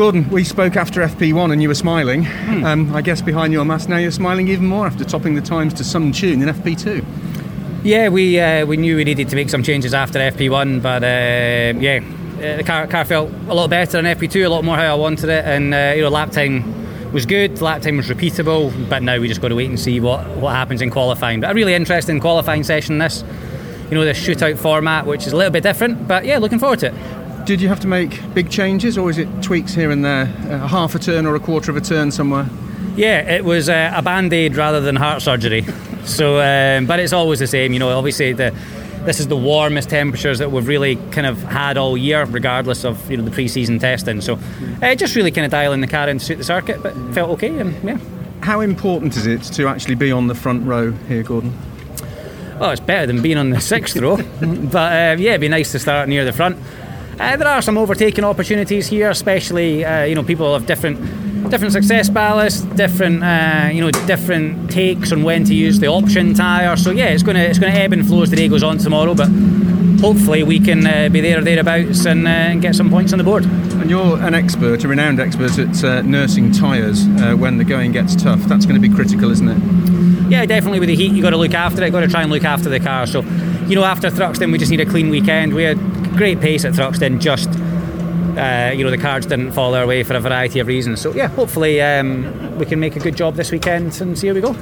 Gordon, we spoke after FP1 and you were smiling. Hmm. Um, I guess behind your mask now you're smiling even more after topping the times to some tune in FP2. Yeah, we uh, we knew we needed to make some changes after FP1, but uh, yeah, uh, the car, car felt a lot better in FP2, a lot more how I wanted it, and uh, you know lap time was good, lap time was repeatable, but now we just got to wait and see what, what happens in qualifying. But a really interesting qualifying session this, you know, the shootout format, which is a little bit different, but yeah, looking forward to it. Did you have to make big changes, or is it tweaks here and there, a half a turn or a quarter of a turn somewhere? Yeah, it was uh, a band aid rather than heart surgery. so, um, but it's always the same, you know. Obviously, the this is the warmest temperatures that we've really kind of had all year, regardless of you know the pre-season testing. So, uh, just really kind of dialing the car in to suit the circuit, but felt okay, and yeah. How important is it to actually be on the front row here, Gordon? Well, it's better than being on the sixth row, but uh, yeah, it'd be nice to start near the front. Uh, there are some overtaking opportunities here, especially uh, you know people have different different success ballast, different uh, you know different takes on when to use the option tyre. So yeah, it's gonna it's gonna ebb and flow as the day goes on tomorrow, but hopefully we can uh, be there or thereabouts and, uh, and, get some points on the board. And you're an expert, a renowned expert at uh, nursing tyres uh, when the going gets tough. That's going to be critical, isn't it? Yeah, definitely. With the heat, you've got to look after it. you've Got to try and look after the car. So, you know, after Thruxton, we just need a clean weekend. We had great pace at Thruxton, just uh, you know the cards didn't fall our way for a variety of reasons. So yeah, hopefully um, we can make a good job this weekend and see how we go.